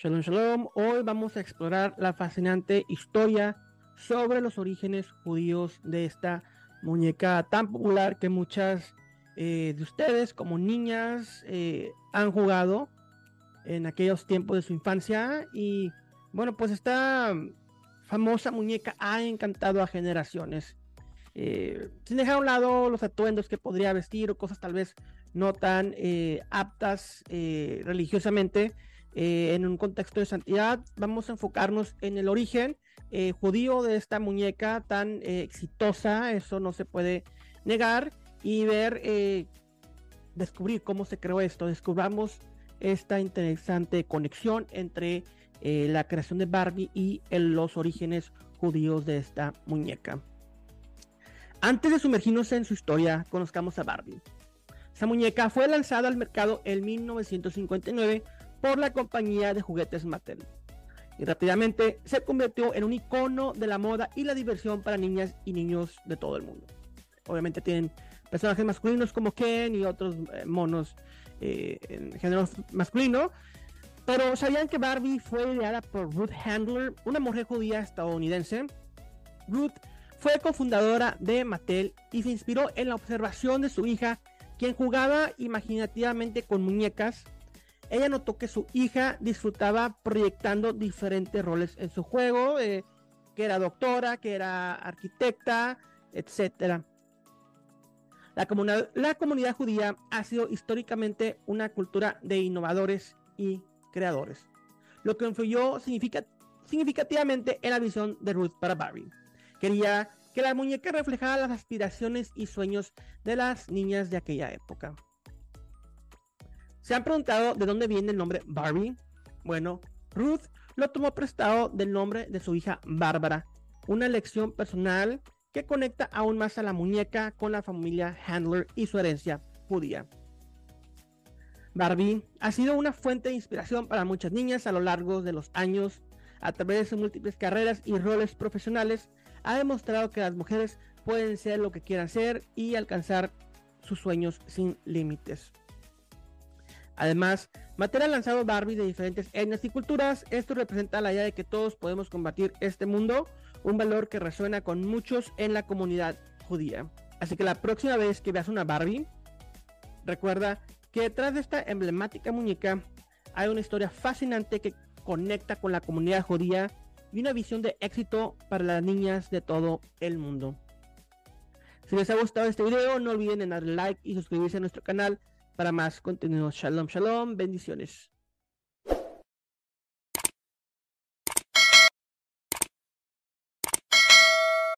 Shalom, shalom. Hoy vamos a explorar la fascinante historia sobre los orígenes judíos de esta muñeca tan popular que muchas eh, de ustedes como niñas eh, han jugado en aquellos tiempos de su infancia y bueno pues esta famosa muñeca ha encantado a generaciones eh, sin dejar a un lado los atuendos que podría vestir o cosas tal vez no tan aptas religiosamente en un contexto de santidad vamos a enfocarnos en el origen eh, judío de esta muñeca tan eh, exitosa, eso no se puede negar, y ver, eh, descubrir cómo se creó esto, descubramos esta interesante conexión entre la creación de Barbie y los orígenes judíos de esta muñeca. Antes de sumergirnos en su historia, conozcamos a Barbie. Esta muñeca fue lanzada al mercado en 1959 por la compañía de juguetes Mattel y rápidamente se convirtió en un icono de la moda y la diversión para niñas y niños de todo el mundo. Obviamente tienen personajes masculinos como Ken y otros eh, monos eh, en género masculino, pero ¿sabían que Barbie fue ideada por Ruth Handler, una mujer judía estadounidense? Ruth fue cofundadora de Mattel y se inspiró en la observación de su hija, quien jugaba imaginativamente con muñecas ella notó que su hija disfrutaba proyectando diferentes roles en su juego, eh, que era doctora, que era arquitecta, etc. La comunidad, judía ha sido históricamente una cultura de innovadores y creadores, lo que influyó significativamente en la visión de Ruth para Barbie. Quería que la muñeca reflejara las aspiraciones y sueños de las niñas de aquella época. ¿Se han preguntado de dónde viene el nombre Barbie? Bueno, Ruth lo tomó prestado del nombre de su hija Bárbara, una elección personal que conecta aún más a la muñeca con la familia Handler y su herencia judía. Barbie ha sido una fuente de inspiración para muchas niñas a lo largo de los años. A través de sus múltiples carreras y roles profesionales, ha demostrado que las mujeres pueden ser lo que quieran ser y alcanzar sus sueños sin límites. Además, Mattel ha lanzado Barbie de diferentes etnias y culturas. Esto representa la idea de que todos podemos combatir este mundo, un valor que resuena con muchos en la comunidad judía. Así que la próxima vez que veas una Barbie, recuerda que detrás de esta emblemática muñeca hay una historia fascinante que conecta con la comunidad judía y una visión de éxito para las niñas de todo el mundo. Si les ha gustado este video, no olviden en darle like y suscribirse a nuestro canal para más contenido. Shalom, shalom, bendiciones.